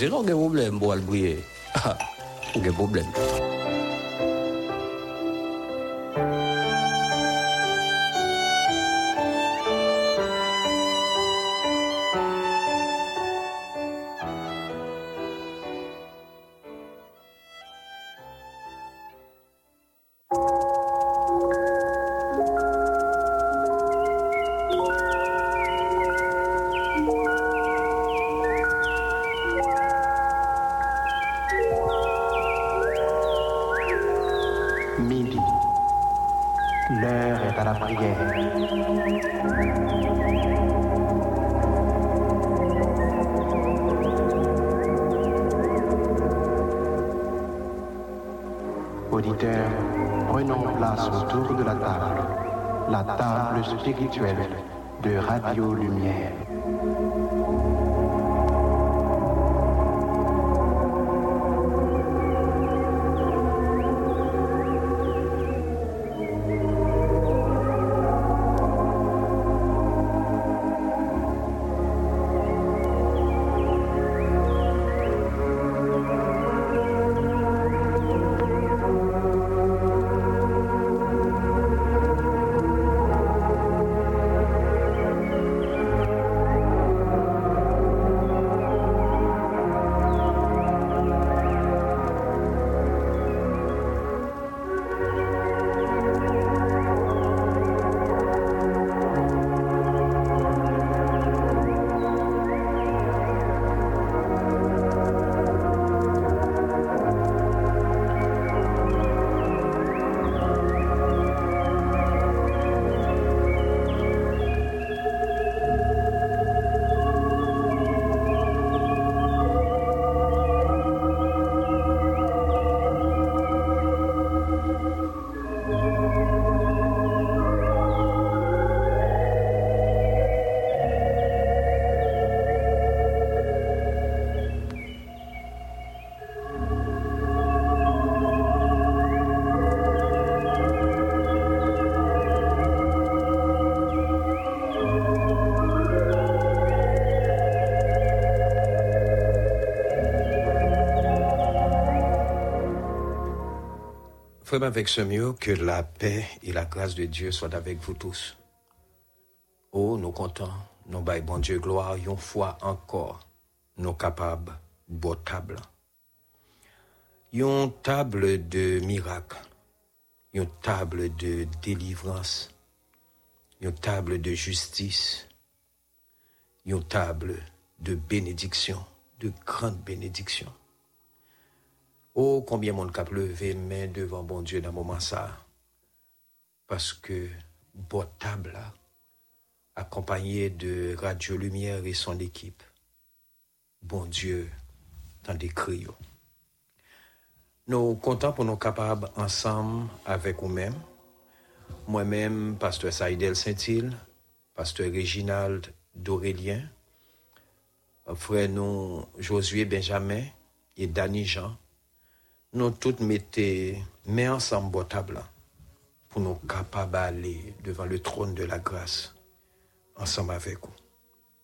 Se non gen problem pou al bouye, spirituelle de Radio Lumière. Frère avec ce mieux, que la paix et la grâce de Dieu soient avec vous tous. Oh, nous comptons, nous baillons bon Dieu gloire, une fois encore, nous capables, beau table. Une table de miracle, une table de délivrance, une table de justice, une table de bénédiction, de grande bénédiction. Oh, combien mon cap levé main devant bon Dieu dans moment ça? Parce que, table là, accompagné de Radio Lumière et son équipe. Bon Dieu, dans des. Nous comptons pour nous capables ensemble avec vous-même, moi-même, pasteur Saïdel Saint-Île, pasteur Réginald d'Aurélien, frère Josué Benjamin et Danny Jean, nous tous mettons mais ensemble au table pour nous capables d'aller devant le trône de la grâce ensemble avec vous.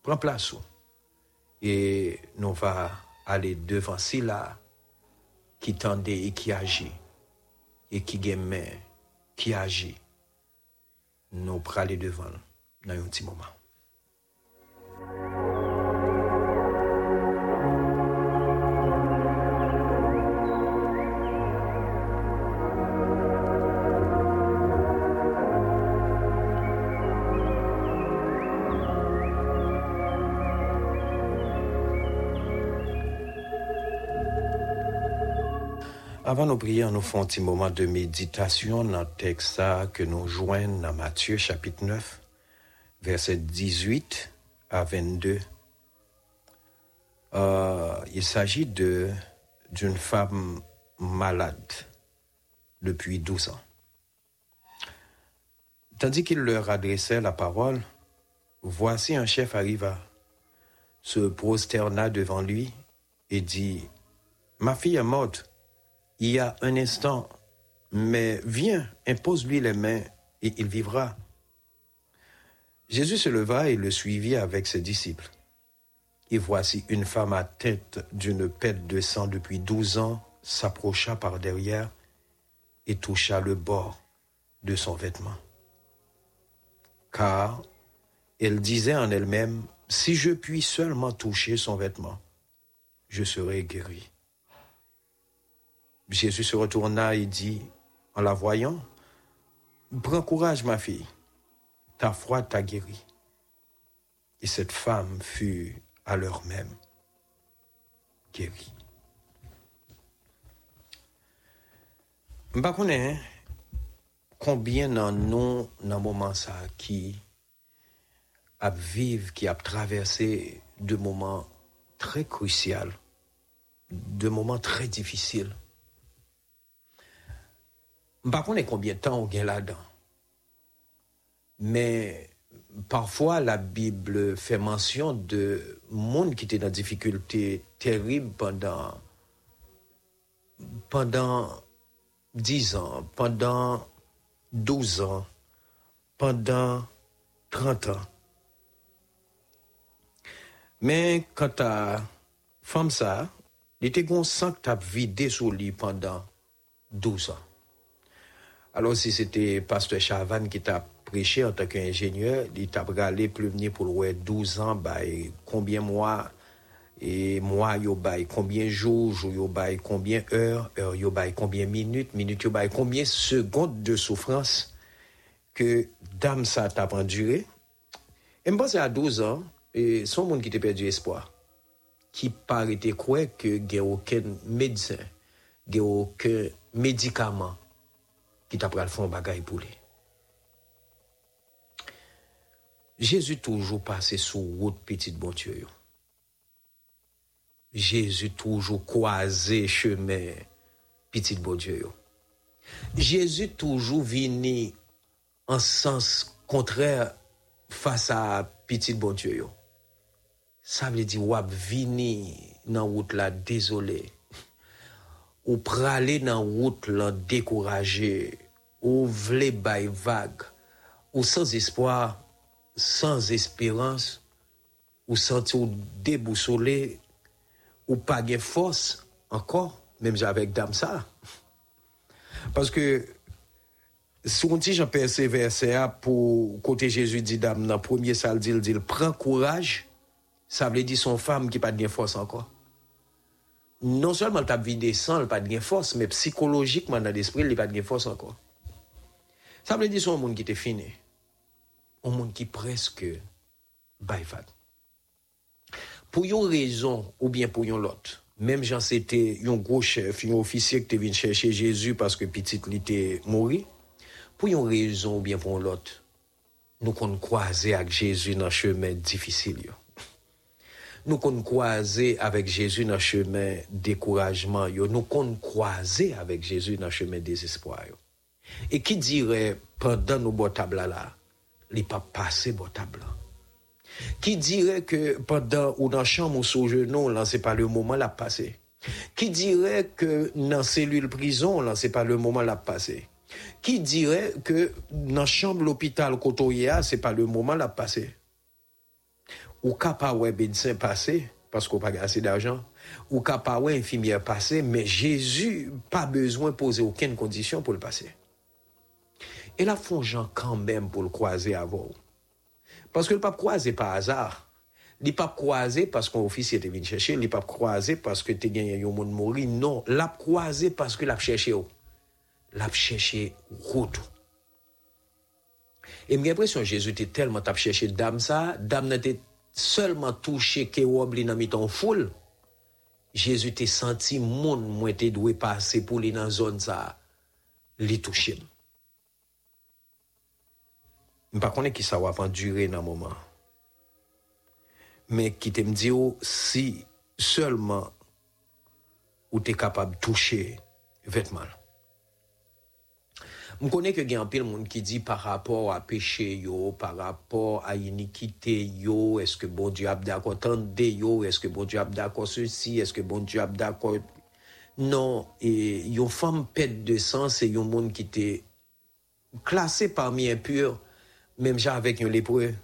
Prends place et nous va aller devant là qui tendait et qui agit et qui gagne qui agit. Nous pourrons aller devant dans un petit moment. Avant de prier, nous faisons un petit moment de méditation dans le texte que nous joignons dans Matthieu chapitre 9, verset 18 à 22. Euh, il s'agit de, d'une femme malade depuis 12 ans. Tandis qu'il leur adressait la parole, voici un chef arriva, se prosterna devant lui et dit, Ma fille est morte il y a un instant, mais viens, impose-lui les mains et il vivra. Jésus se leva et le suivit avec ses disciples. Et voici une femme à tête d'une pète de sang depuis douze ans s'approcha par derrière et toucha le bord de son vêtement. Car elle disait en elle-même, si je puis seulement toucher son vêtement, je serai guéri. Jésus se retourna et dit, en la voyant, Prends courage, ma fille, ta foi t'a guéri. Et cette femme fut à l'heure même guérie. Je ne sais combien dans nous, dans moment ça, qui a vécu, qui a traversé de moments très cruciaux, de moments très difficiles. Par contre, combien de temps on gagne là-dedans. Mais parfois, la Bible fait mention de monde qui était dans des difficultés terribles pendant, pendant 10 ans, pendant 12 ans, pendant 30 ans. Mais quand ta femme ça, il était conscient que tu as vidé sur lui pendant 12 ans. Alors, si c'était Pasteur Chavan qui t'a prêché en tant qu'ingénieur, il t'a regardé plus venir pour le 12 ans, bah, combien mois, et mois, yo bail combien jours, jours yo bail combien heures, heures yo bail combien minutes, minutes yo bail combien secondes de souffrance que dame ça t'a enduré? Et me pense à 12 ans, et son monde qui t'a perdu espoir, qui paraît croire que n'y a aucun médecin, n'y aucun médicament qui t'a pris un bagaille pour. Jésus toujours passé sous route petite bon Dieu. Jésus toujours croisé chemin petite bon Dieu. Jésus toujours venu en sens contraire face à petit bon Dieu. Ça veut dire wap vini dans route là désolé ou praler dans route là découragé, ou vle bay vague, ou sans espoir, sans espérance, ou sentir déboussolé, ou pas de force encore, même avec dame ça. Parce que si on dit j'en persévère pour côté Jésus dit dame dans premier salle dit il prend courage, ça veut dire son femme qui pas de force encore non solman tap vide san, l pa de gen fos, me psikologikman nan despri, l pa de gen fos ankon. Sa mwen di sou an moun ki te fini. An moun ki preske bay fad. Pou yon rezon ou bien pou yon lot, mem jan se te yon gro chef, yon ofisye ki te vin chèche Jésus paske pitit li te mori, pou yon rezon ou bien pou yon lot, nou kon kwaze ak Jésus nan chemen difisil yo. Nous qu'on avec Jésus dans chemin découragement. Nous qu'on croiser avec Jésus dans chemin désespoir. Et qui dirait pendant nos beaux tables là, il pas passé beau table. Qui dirait que pendant ou dans la chambre ou sous genou, là, c'est pas le moment là passé. Qui dirait que dans cellule prison, là, c'est pas le moment là passé. Qui dirait que dans la chambre l'hôpital Kotoya, c'est pas le moment là passé. Ou capable ouais médecin passé, parce qu'on pas assez d'argent. Ou capable ouais infirmière passé, mais Jésus pas besoin poser aucune condition pour le passer. Et là, font gens quand même pour le croiser avant. Parce que le pape croisé par hasard. Il pas croisé parce qu'un officier était venu chercher, il pas croisé parce que tu gagné un monde mort. Non, l'a croisé parce que l'a cherché où? L'a cherché route. Et j'ai l'impression que Jésus était tellement t'a cherché dame ça, dame n'était seulement touché que wobli dans miton foule. Jésus était senti monde moi était doué passer pour lui dans zone ça, li touché. Pas qui ça va endurer dans moment. Mais qui te me dit oh, si seulement ou tu es capable de toucher vêtement. Je connais que il y a un peu de monde qui dit par rapport à péché par rapport à iniquité est-ce que bon Dieu a d'accord tendez yo, est-ce que bon Dieu a d'accord ceci, est-ce que bon Dieu a d'accord? Non, une femme pète de sang, c'est un monde qui était classé parmi impurs même avec un lépreux.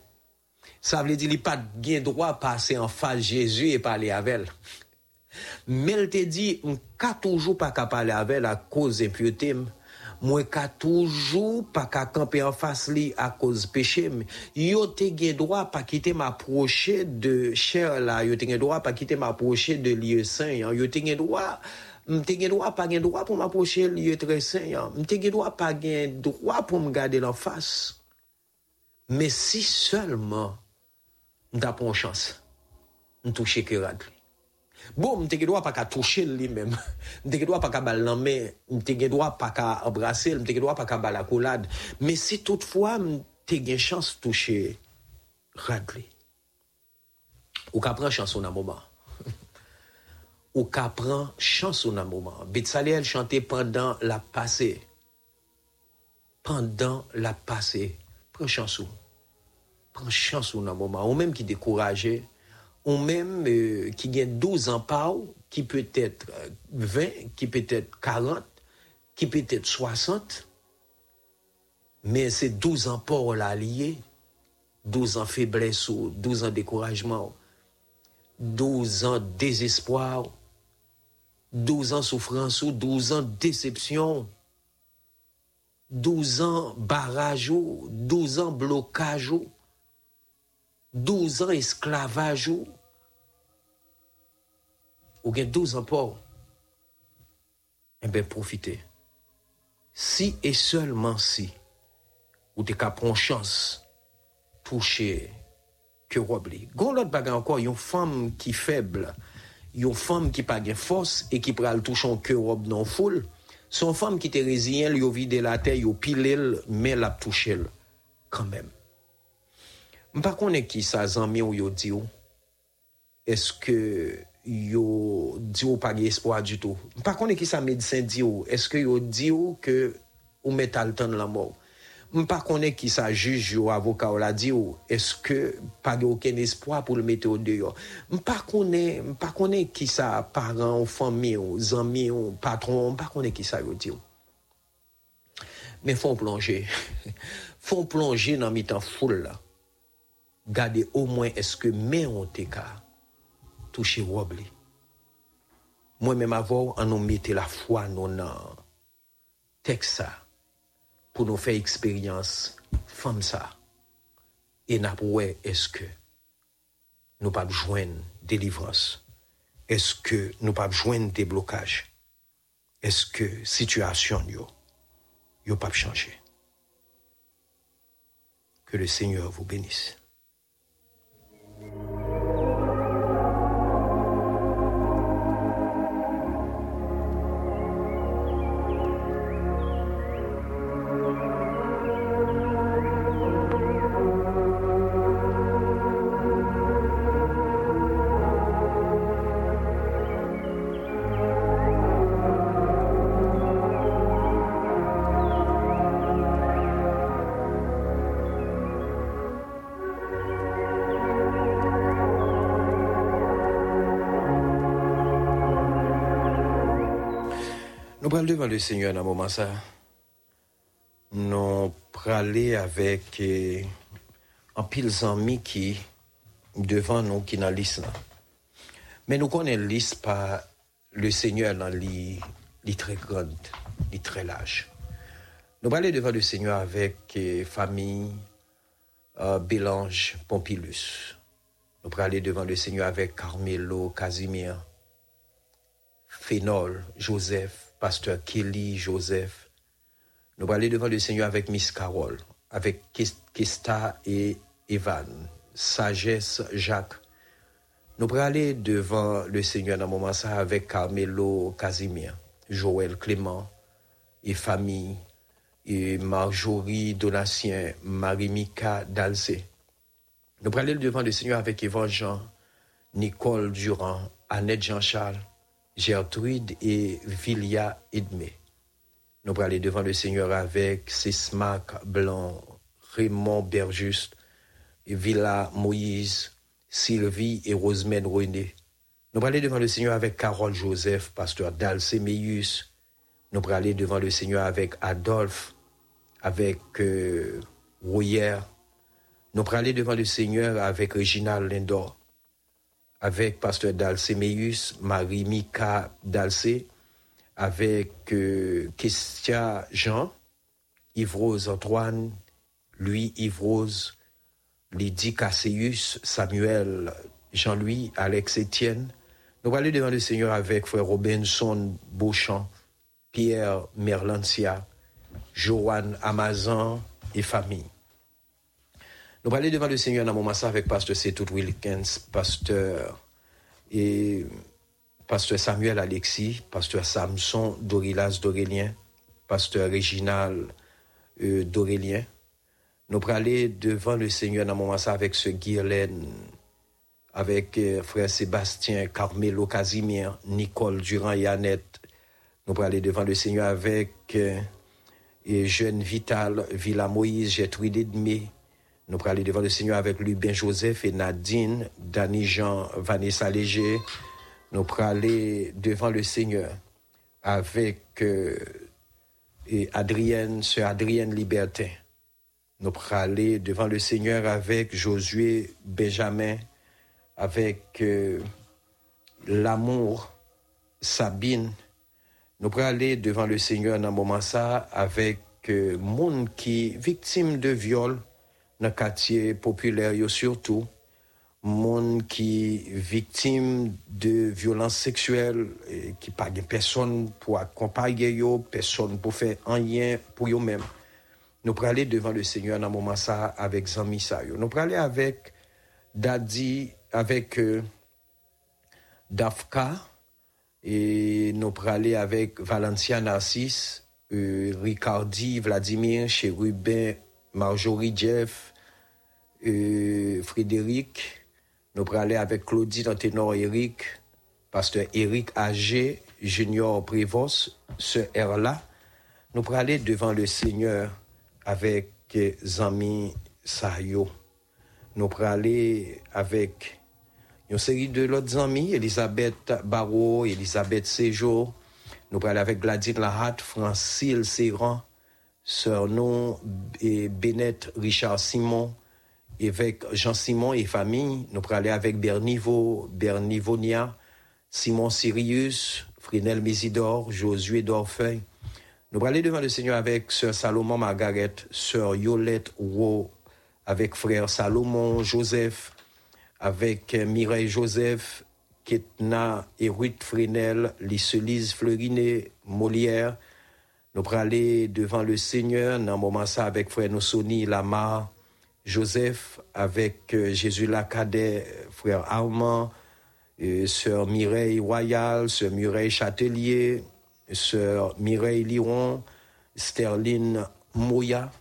Ça veut dire qu'il n'a pas de droit à passer en face de Jésus et parler avec elle. Mais elle te dit, je ne toujours pas qu'à parler avec elle à cause d'impureté. Moi, je toujours pas qu'à camper en face lui à cause de péché. Yo te gen droit pas quitter m'approcher de chair là. Yo te gen droit pas quitter m'approcher de lieu saint. Yo te gen droit Mte gen droit pas gen droit pour m'approcher lieu très saint. Mte gen droit pas gen droit pour me garder en face. Mais si seulement m'ta pon chance, m'toucher que rad li. Bon, m'te gen droit pas qu'à toucher lui même. M'te gen droit pas qu'à bal nan main, m'te gen pas qu'à embrasser, m'te gen droit pas qu'à bal accolade. Mais si toutefois m'te gen chance toucher rad li. Ou ka prend chance au moment. Ou ka prend chance au moment. Betsalel chantait pendant la passée. Pendant la passée. Prends chance ou. Prends chance ou dans moment. Ou même qui découragé. Ou même euh, qui gagne 12 ans par qui peut être euh, 20, qui peut être 40, qui peut être 60. Mais c'est 12 ans pour la lié. 12 ans faiblesse ou 12 ans découragement. 12 ans désespoir. 12 ans souffrance ou 12 ans déception. 12 ans barrage ou 12 ans blocage ou 12 an esklavaj ou, ou gen 12 an por, en ben profite. Si e seulement si, ou te ka pron chans touche ke rob li. Gon lot bagan ankon, yon fam ki feble, yon fam ki pa gen fos, e ki pral touchon ke rob nan foul, son fam ki te rezyen, yo vide la te, yo pilel, men la touche l, kanmem. Mpa konen ki sa zanmi ou yo di ou? Eske yo di ou pa ge espwa du tou? Mpa konen ki sa medisen di ou? Eske yo di ou ke ou met al tan la mou? Mpa konen ki sa juj yo avoka ou la di ou? Eske pa ge oken espwa pou le mete ou de yo? Mpa konen, mpa konen ki sa paran ou fami ou zanmi ou patron? Mpa konen ki sa yo di ou? Men fon plonje. fon plonje nan mi tan foul la. Gardez au moins est-ce que mais on te ka toucher wobli. Moi même avant on nous mettait la foi non dans texte pour nous faire expérience femme ça. Et n'a est-ce que nous pas joindre délivrance? Est-ce que nous pas joindre déblocage? Est-ce que situation yo yo pas changer? Que le Seigneur vous bénisse. Thank you. Allons devant le Seigneur dans moment ça. Nous aller avec eh, un pile d'amis qui devant nous qui dans là. Mais nous connaissons liste par le Seigneur dans les très grande, très large. Nous aller devant le Seigneur avec eh, famille euh, Bélange Pompilus. Nous aller devant le Seigneur avec Carmelo Casimir, Phénol Joseph, Pasteur Kelly Joseph. Nous allons aller devant le Seigneur avec Miss Carole, avec Kista et Evan, Sagesse Jacques. Nous allons aller devant le Seigneur dans ce moment ça avec Carmelo Casimir, Joël Clément et famille, et Marjorie Donatien, Marie-Mika. Nous allons aller devant le Seigneur avec Yvonne Jean, Nicole Durand, Annette Jean-Charles, Gertrude et Vilia Edmé. Nous devant le Seigneur avec Sismac Blanc, Raymond Berjuste, Villa Moïse, Sylvie et Rosemène René. Nous allons devant le Seigneur avec Carole Joseph, pasteur Dalcé Meillus. Nous allons devant le Seigneur avec Adolphe, avec euh, Rouillère. Nous allons devant le Seigneur avec Reginald Lindor, avec pasteur Dalcé Meillus, Marie-Mika Dalcé, avec euh, Jean, Yves-Rose Antoine, Louis Yves-Rose, Lydie Casseus, Samuel, Jean-Louis, Alex Étienne. Nous allons devant le Seigneur avec frère Robinson Beauchamp, Pierre Merlancia, Joanne Amazon et famille. Nous allons devant le Seigneur dans moment avec pasteur Setout Wilkins, pasteur pasteur Samuel Alexis, pasteur Samson Dorilas d'Aurélien, pasteur Réginal euh, d'Aurélien. Nous allons devant le Seigneur dans avec ce Guylaine, avec euh, frère Sébastien, Carmelo Casimir, Nicole Durand et Annette. Nous allons devant le Seigneur avec euh, jeune Vital, Villa Moïse, Gertrude Edmé. Nous aller devant le Seigneur avec Lubin Joseph et Nadine, Dani Jean, Vanessa Léger. Nous aller devant le Seigneur avec euh, et Adrienne, sœur Adrienne Libertin. Nous aller devant le Seigneur avec Josué Benjamin, avec euh, l'amour Sabine. Nous aller devant le Seigneur dans un moment avec euh, monde qui victime de viol dans le quartier populaire yo surtout monde qui victime de violence sexuelle et qui pas gen personne pour accompagner yo personne pour faire rien pour eux même nous allons aller devant le Seigneur dans moment ça avec Zami ça yo. nous allons aller avec euh, Dafka et nous allons aller avec Valencia Narcisse, euh, Ricardi, Vladimir, Chérubin, Marjorie Jeff, Frédéric. Nous aller avec Claudie Anténor Eric, pasteur Eric Agé, Junior Prévost, Sœur Erla. Nous aller devant le Seigneur avec euh, Zami Sayo. Nous aller avec une série de l'autre amis, Elisabeth Barrault, Elisabeth Séjour. Nous aller avec Gladys Lahat, Francile Serran, Sœur Non et Bennett Richard Simon, évêque Jean Simon et famille. Nous allons avec Bernivo, Bernivonia, Simon Sirius, Frinel Mésidor, Josué Dorfeuille. Nous allons devant le Seigneur avec Sœur Salomon Margaret, Sœur Yolette Rowe, avec frère Salomon Joseph, avec Mireille Joseph, Ketna et Ruth Fresnel, Lisselise Fleurinet, Molière. Nous allons devant le Seigneur dans un moment ça avec frère Nosoni Lamar, Joseph, avec euh, Jésus Lacadet, frère Armand, euh, sœur Mireille Royal, sœur Mireille Châtelier, sœur Mireille Liron, Sterline Moya.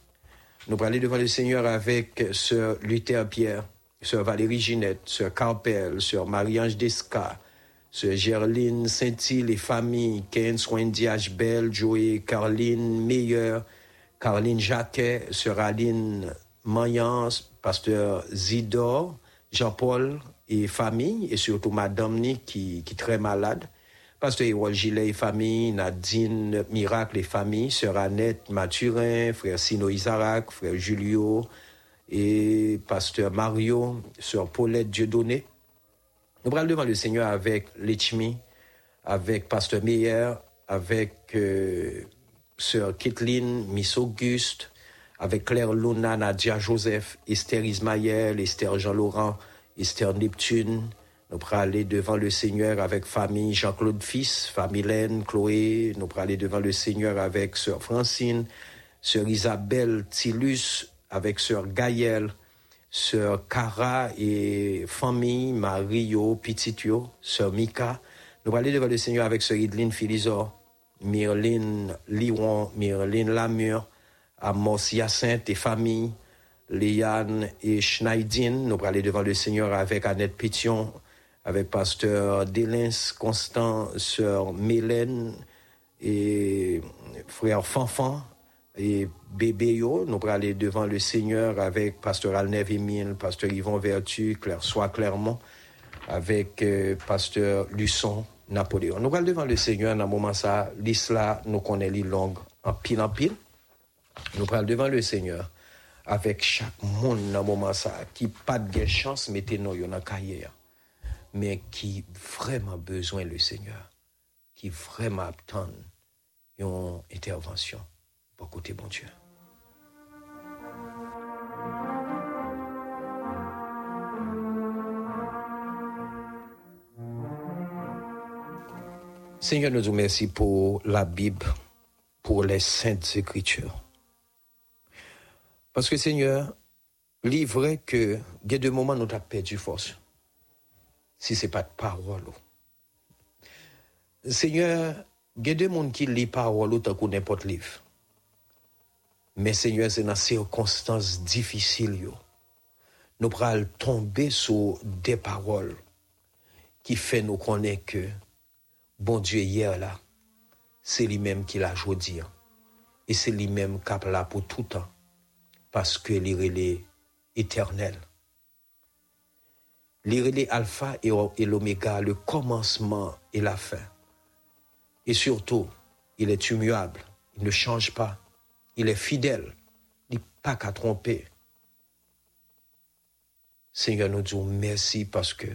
Nous aller devant le Seigneur avec sœur Luther Pierre, sœur Valérie Ginette, sœur Carpel, sœur Marie-Ange Desca, sœur Gerline Saint-Île et famille, Keynes Wendy Bell, Joey Carline Meilleur, Carline Jacquet, sœur Aline Mayence, pasteur Zidor, Jean-Paul et famille, et surtout Madame Nick qui, est très malade. Pasteur Hérol Gilet et famille, Nadine Miracle et famille, Sœur Annette Mathurin, Frère Sino Isaac, Frère Julio et Pasteur Mario, Sœur Paulette Dieudonné. Nous parlons devant le Seigneur avec Lechmi, avec Pasteur Meyer, avec euh, Sœur Kathleen, Miss Auguste, avec Claire Luna, Nadia Joseph, Esther Ismaël, Esther Jean-Laurent, Esther Neptune. Nous pourrons aller devant le Seigneur avec famille Jean-Claude Fils, famille Hélène, Chloé. Nous pourrons aller devant le Seigneur avec Sœur Francine, Sœur Isabelle Tilus, avec Sœur Gaëlle, Sœur Cara et famille Mario Pititio, Sœur Mika. Nous allons aller devant le Seigneur avec Sœur Idline Philizor, Myrline Liron, Myrline Lamure, Amos Hyacinthe et famille, Léane et Schneidin. Nous aller devant le Seigneur avec Annette Pétion, avec Pasteur Délins Constant, Sœur Mélène et Frère Fanfan et bébé yo. Nous aller devant le Seigneur avec Pasteur Alnev Emile, Pasteur Yvon Vertu, Claire Soit Clermont, avec euh, Pasteur Luçon Napoléon. Nous allons devant le Seigneur dans un moment ça, l'isla nous connaît les longues en pile en pile. Nous allons devant le Seigneur avec chaque monde dans moment ça qui pas de chance mettez nous dans la carrière mais qui vraiment besoin le Seigneur, qui vraiment attend une intervention pour côté bon Dieu. Seigneur, nous vous remercions pour la Bible, pour les saintes écritures. Parce que Seigneur, il est vrai que il y a des moments où nous avons perdu force. Si ce n'est pas de parole. Seigneur, il y a des gens qui lisent parole autant que n'importe livre. Mais Seigneur, c'est dans ces circonstances difficiles. Nous pourrons tomber sur des paroles qui fait nous connaître que bon Dieu hier là, c'est lui-même qui l'a aujourd'hui. Et c'est lui-même qui là pour tout temps. Parce que est éternel. Est alpha et l'oméga, le commencement et la fin. Et surtout, il est immuable. Il ne change pas. Il est fidèle. Il n'est pas qu'à tromper. Seigneur, nous disons merci parce que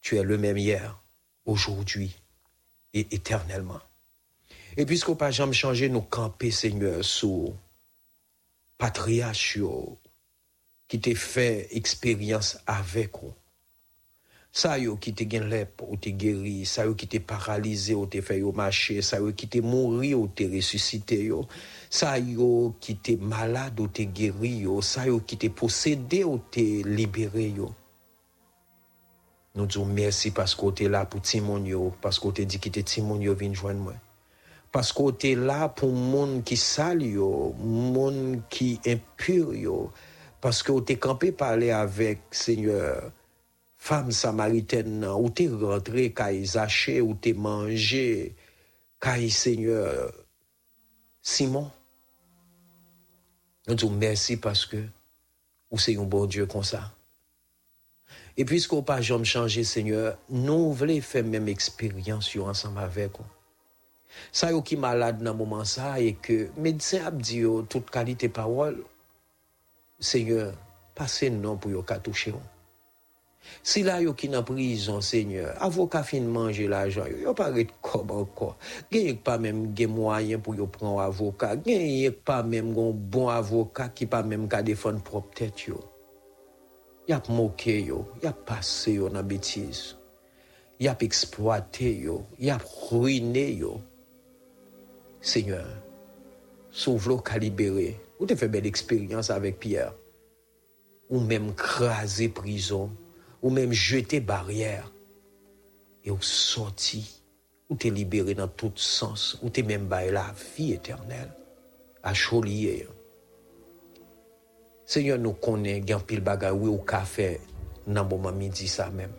tu es le même hier, aujourd'hui et éternellement. Et puisqu'on pas jamais changé, nous camper, Seigneur, sous patriarche qui t'a fait expérience avec vous. Ça yo qui te gen ou te guéri, ça yo qui te paralysé ou te fait yo marcher, ça yo qui te mouri ou te ressuscité yo, ça yo qui te malade ou te guéri yo, ça yo qui te possédé ou te libéré yo. Nous disons merci parce que tu es là pour Timon yo, parce que tu dit que Timon yo vient joindre moi. Parce tu es là pour monde qui sale monde qui impur parce tu es campé parler avec Seigneur femme samaritaine ou t'es rentré kay Zaché, ou t'es mangé kay Seigneur Simon. Nous disons merci parce que ou c'est un bon Dieu comme ça. Et puisqu'on pas jamais changé, Seigneur, nous voulons faire même expérience ensemble avec vous. Sa yo ki malade nan mouman sa e ke medisen ap di yo tout kalite parol, Seigneur, pase nan pou yo katouche yon. Si la yo ki nan prizon, Seigneur, avoka fin manje la jan yo, yo paret kob anko. Gen yek pa menm gen mwayen pou yo pran avoka, gen yek pa menm gon bon avoka ki pa menm ka defon prop tet yo. Yap moke yo, yap pase yo nan betiz, yap eksploate yo, yap ruine yo, Seigneur, sauve-le libérer. Ou te fait belle expérience avec Pierre. Ou même craser prison ou même jeter barrière et ou sorti ou t'es libéré dans tout sens ou t'es même baillé la vie éternelle à cholier Seigneur nous connaît gen pile bagay oui ou café dans moment midi ça même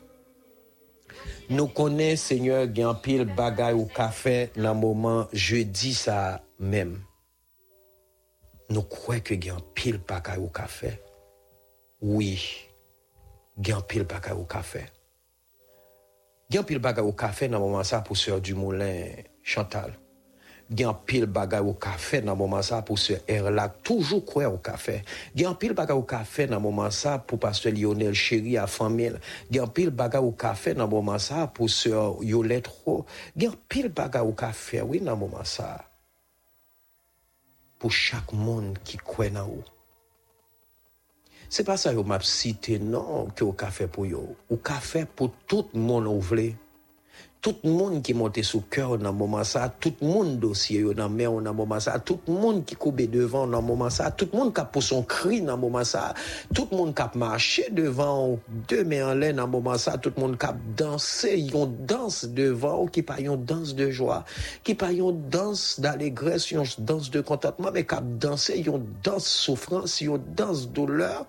nous connaît Seigneur gen pile bagay ou café dans moment jeudi ça même nous croyons que gen pile bagay ou café oui gen pile bagay ou ka fe. Gen pil bagay ou ka fe nan mouman sa pou sèr du moulin Chantal. Gen pil bagay ou ka fe nan mouman sa pou sèr Erlak. Toujou kwe ou ka fe. Gen pil bagay ou ka fe nan mouman sa pou pastor Lionel Chéri a famil. Gen pil bagay ou ka fe nan mouman sa pou sèr Yolette Ro. Gen pil bagay ou ka fe oui nan mouman sa pou chak moun ki kwe nan ou. Se pa sa yo map site nan ki ou ka fe yo. Ou ka fe pou tout moun ou. Tout moun ki monte sou kèr nan mouman sa, tout moun dosye yo nan mè nan mouman sa, tout moun ki koube devan nan mouman sa, tout moun kap pou son kri nan mouman sa, tout moun kap mache devan ou, de mè an lè nan mouman sa, tout moun kap danse, yon danse devan ou ki pa yon danse de jwa, ki pa yon danse d'alegres, yon danse de kontatman, me kap danse, yon danse soufrans, yon danse douleur,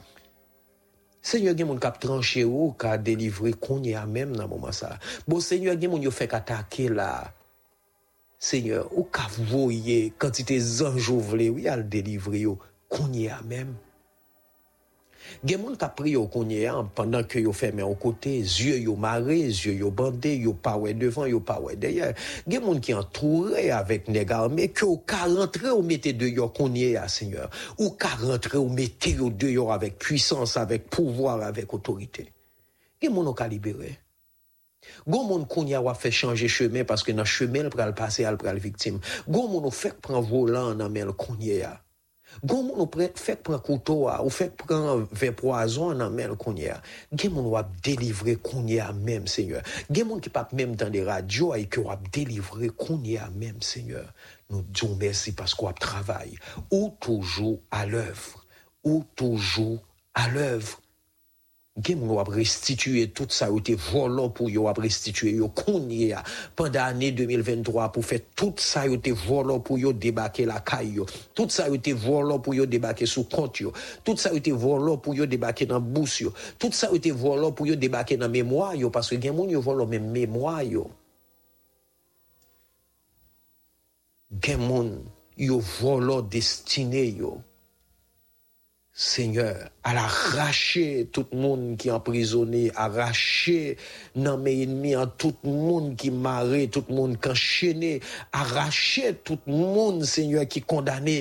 Senyor gen moun kap tranche ou ka delivre konye a mem nan mouman sa. Bon, senyor gen moun yo fek atake la. Senyor, ou ka voye kantite zanjou vle ou yal delivre yo konye a mem. Gen moun ka pri yo konye an pandan ke yo fèmè an kote, zye yo mare, zye yo bande, yo pawe devan, yo pawe deye. Gen moun ki an toure avèk negarme, ke yo ka rentre ou mette deyo konye a, seigneur. Ou ka rentre ou mette yo deyo avèk puissance, avèk pouvoir, avèk otorite. Gen moun ou ka libere. Gon moun konye wap fè chanje cheme paske nan cheme l pral pase al pral viktim. Gon moun ou fèk pran volan nan men. Gon moun ou fèk pran koutou a, ou fèk pran ve poazon nan men konye a. Gen moun wap delivre konye a mem, seigneur. Gen moun ki pap mem dan de radyo a, e ki wap delivre konye a mem, seigneur. Nou diyon mersi pask wap travay. Ou toujou a l'œuvre. Ou toujou a l'œuvre. Gen moun wap restituye tout sa ou te volon pou yo wap restituye yo konye ya. Panda ane 2023 pou fe tout sa ou te volon pou yo debake la kay yo. Tout sa ou te volon pou yo debake sou kont yo. Tout sa ou te volon pou yo debake nan bous yo. Tout sa ou te volon pou yo debake nan memwa yo. Paske gen moun yo volon men memwa yo. Gen moun yo volon destine yo. Seigneur, al arrache tout moun ki emprisonne, arrache nan me enmi an tout moun ki mare, tout moun ki enchene, arrache tout moun, Seigneur, ki kondane.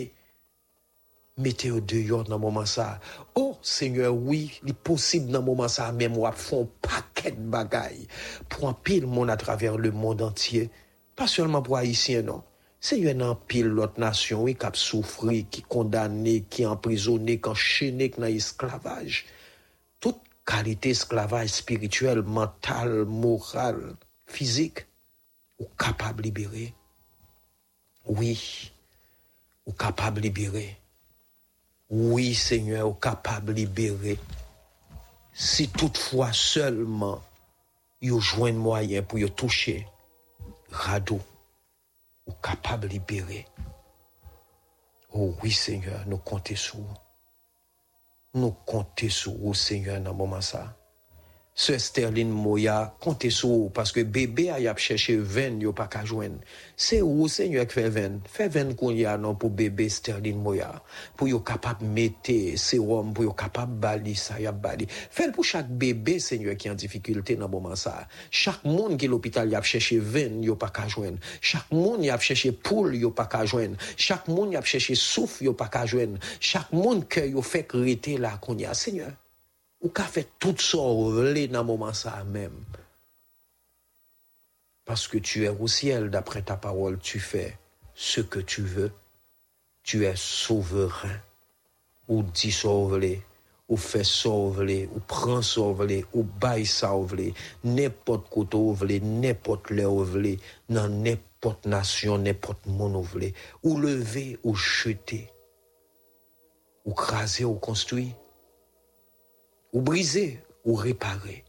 Mete yo deyon nan mouman sa. Oh, Seigneur, oui, li posib nan mouman sa, mem wap fon paket bagay pou anpil moun a traver le moun entye. Pas seulement pou Haitien, non. Se yon nan pil lot nasyon, wè kap soufri, ki kondane, ki emprisonne, ki enchene, ki nan esklavaj. Tout kalite esklavaj spirituel, mental, moral, fizik, ou kapab libere. Oui, ou kapab libere. Oui, Seigneur, ou kapab libere. Si toutfwa selman, yo jwen mwayen pou yo touche, rado. Capable de libérer. Oh oui, Seigneur, nous comptons sur vous. Nous comptons sur vous, Seigneur, dans ce moment ça. Sœur Sterling Moya, comptez sur vous, parce que bébé a y a cherché 20, yo pas qu'à joindre. C'est où, Seigneur, qui fait 20? Fait 20 qu'on y a, non, pour bébé Sterling Moya. Pour yo capable mettre sérum, pour yo capable bali, ça y a bali. Fait pour chaque bébé, Seigneur, qui est en difficulté dans ce moment ça. Chaque monde qui est l'hôpital y a cherché 20, yo pas qu'à joindre. Chaque monde y a cherché poule, yo pas qu'à joindre. Chaque monde y a cherché souffle, yo pas qu'à joindre. Chaque monde que yo fait créer là qu'on y a, Seigneur. Ou ka fait tout ça vle dans moment ça même. Parce que tu es au ciel, d'après ta parole, tu fais ce que tu veux. Tu es souverain. Ou dis ça ou fais ça ou prends ça ou baille ça N'importe côté ou n'importe là ou dans n'importe nation, n'importe monde ou Ou lever ou jeter. Ou craser ou construire ou brisé ou réparé.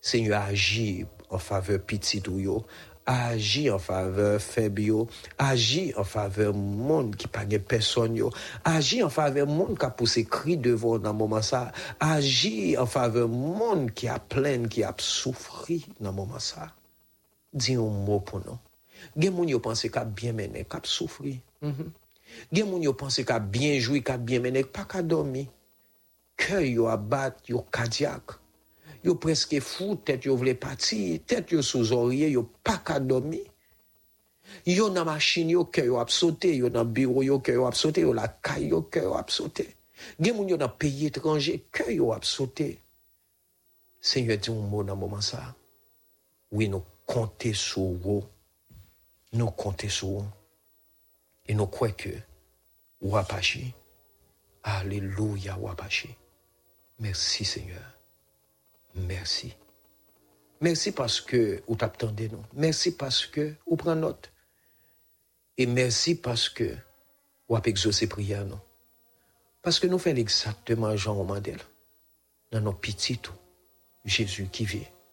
Seigneur agit en faveur petit ou yo, agit en faveur faible yo, agit en faveur monde qui pas personne yo, agit en faveur monde qui a poussé cri devant dans moment ça, agit en faveur monde qui a plein qui a souffri dans moment ça. Dis un mot pour nous. Gen moun yo pense ka bien mené, ka soufri. Mm -hmm. Gen moun yo pense ka bien joui, ka bien mené, pas ka dormi. Kè yo abat yo kadiak, Yo preske fou, tèt yo vle pati, tèt yo sou zorye, yo pa ka domi. Yo nan machin yo kè yo ap sote, yo nan biro yo kè yo ap sote, yo la kay yo kè yo ap sote. Gen moun yo nan peyi etranje, kè yo ap sote. Seigneur di moun moun nan mouman sa. Oui, nou konte sou wou. Nou konte sou wou. E nou kwe ke wapashi. Alléluia wapashi. Merci Seigneur. Merci. Merci parce que ou t'attendez nous. Merci parce que ou prend note. Et merci parce que ou ap exaucé prière nous. Parce que nous faisons exactement Jean Mandel. Dans nos petits tout. Jésus qui vit.